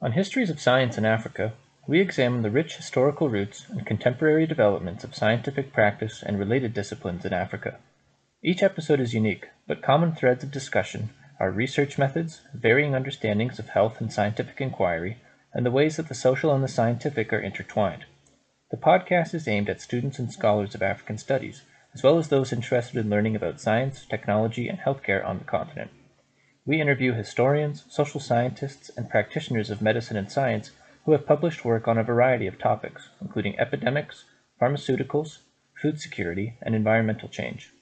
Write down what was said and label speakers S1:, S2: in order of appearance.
S1: On Histories of Science in Africa, we examine the rich historical roots and contemporary developments of scientific practice and related disciplines in Africa. Each episode is unique, but common threads of discussion are research methods, varying understandings of health and scientific inquiry, and the ways that the social and the scientific are intertwined. The podcast is aimed at students and scholars of African studies, as well as those interested in learning about science, technology, and healthcare on the continent. We interview historians, social scientists, and practitioners of medicine and science who have published work on a variety of topics, including epidemics, pharmaceuticals, food security, and environmental change.